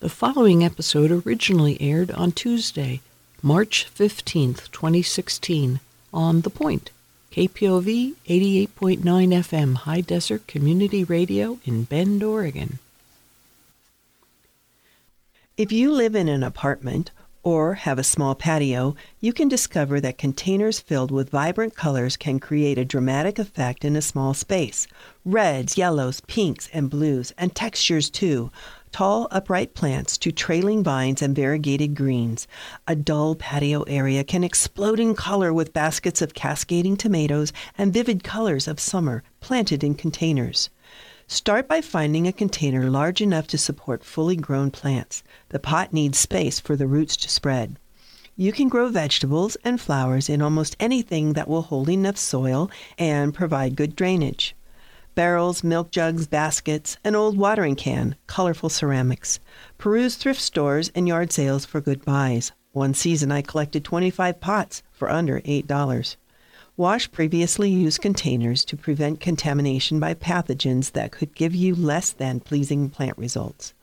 The following episode originally aired on Tuesday, March 15th, 2016, on The Point, KPOV 88.9 FM High Desert Community Radio in Bend, Oregon. If you live in an apartment or have a small patio, you can discover that containers filled with vibrant colors can create a dramatic effect in a small space. Reds, yellows, pinks, and blues, and textures too tall upright plants to trailing vines and variegated greens. A dull patio area can explode in color with baskets of cascading tomatoes and vivid colors of summer planted in containers. Start by finding a container large enough to support fully grown plants. The pot needs space for the roots to spread. You can grow vegetables and flowers in almost anything that will hold enough soil and provide good drainage barrels, milk jugs, baskets, an old watering can, colorful ceramics. Peruse thrift stores and yard sales for good buys. One season I collected 25 pots for under $8. Wash previously used containers to prevent contamination by pathogens that could give you less than pleasing plant results.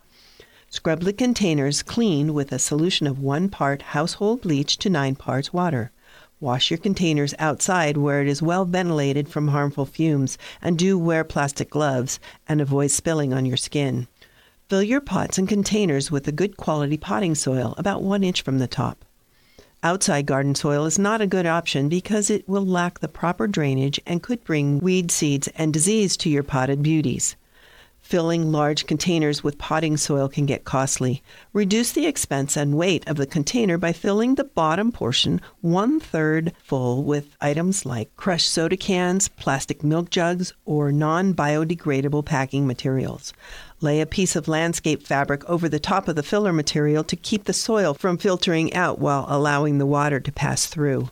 Scrub the containers clean with a solution of 1 part household bleach to 9 parts water. Wash your containers outside where it is well ventilated from harmful fumes, and do wear plastic gloves and avoid spilling on your skin. Fill your pots and containers with a good quality potting soil, about one inch from the top. Outside garden soil is not a good option because it will lack the proper drainage and could bring weed seeds and disease to your potted beauties. Filling large containers with potting soil can get costly. Reduce the expense and weight of the container by filling the bottom portion one third full with items like crushed soda cans, plastic milk jugs, or non biodegradable packing materials. Lay a piece of landscape fabric over the top of the filler material to keep the soil from filtering out while allowing the water to pass through.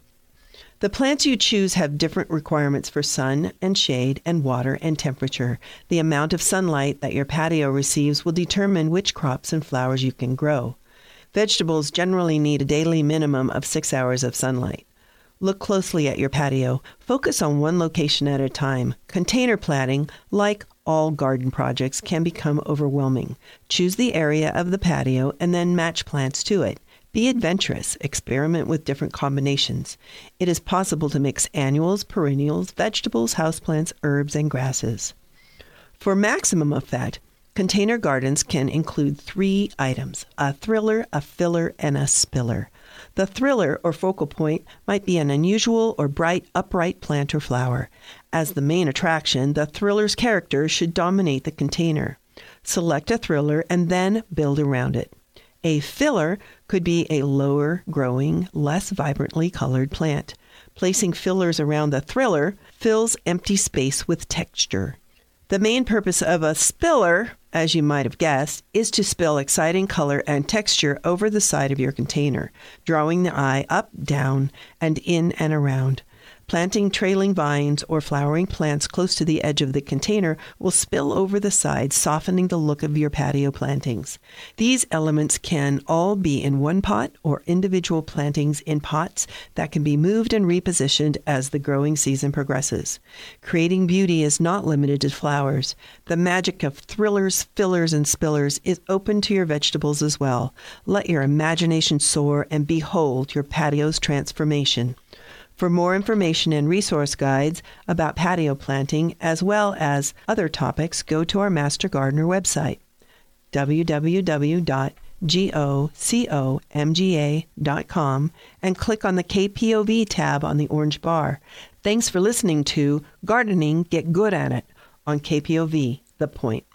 The plants you choose have different requirements for sun and shade and water and temperature. The amount of sunlight that your patio receives will determine which crops and flowers you can grow. Vegetables generally need a daily minimum of six hours of sunlight. Look closely at your patio. Focus on one location at a time. Container planting, like all garden projects, can become overwhelming. Choose the area of the patio and then match plants to it. Be adventurous, experiment with different combinations. It is possible to mix annuals, perennials, vegetables, houseplants, herbs, and grasses. For maximum effect, container gardens can include three items a thriller, a filler, and a spiller. The thriller or focal point might be an unusual or bright upright plant or flower. As the main attraction, the thriller's character should dominate the container. Select a thriller and then build around it. A filler could be a lower growing, less vibrantly colored plant. Placing fillers around the thriller fills empty space with texture. The main purpose of a spiller, as you might have guessed, is to spill exciting color and texture over the side of your container, drawing the eye up, down, and in and around. Planting trailing vines or flowering plants close to the edge of the container will spill over the sides, softening the look of your patio plantings. These elements can all be in one pot or individual plantings in pots that can be moved and repositioned as the growing season progresses. Creating beauty is not limited to flowers. The magic of thrillers, fillers, and spillers is open to your vegetables as well. Let your imagination soar and behold your patio's transformation. For more information and resource guides about patio planting, as well as other topics, go to our Master Gardener website, www.gocomga.com, and click on the KPOV tab on the orange bar. Thanks for listening to Gardening Get Good at It on KPOV, The Point.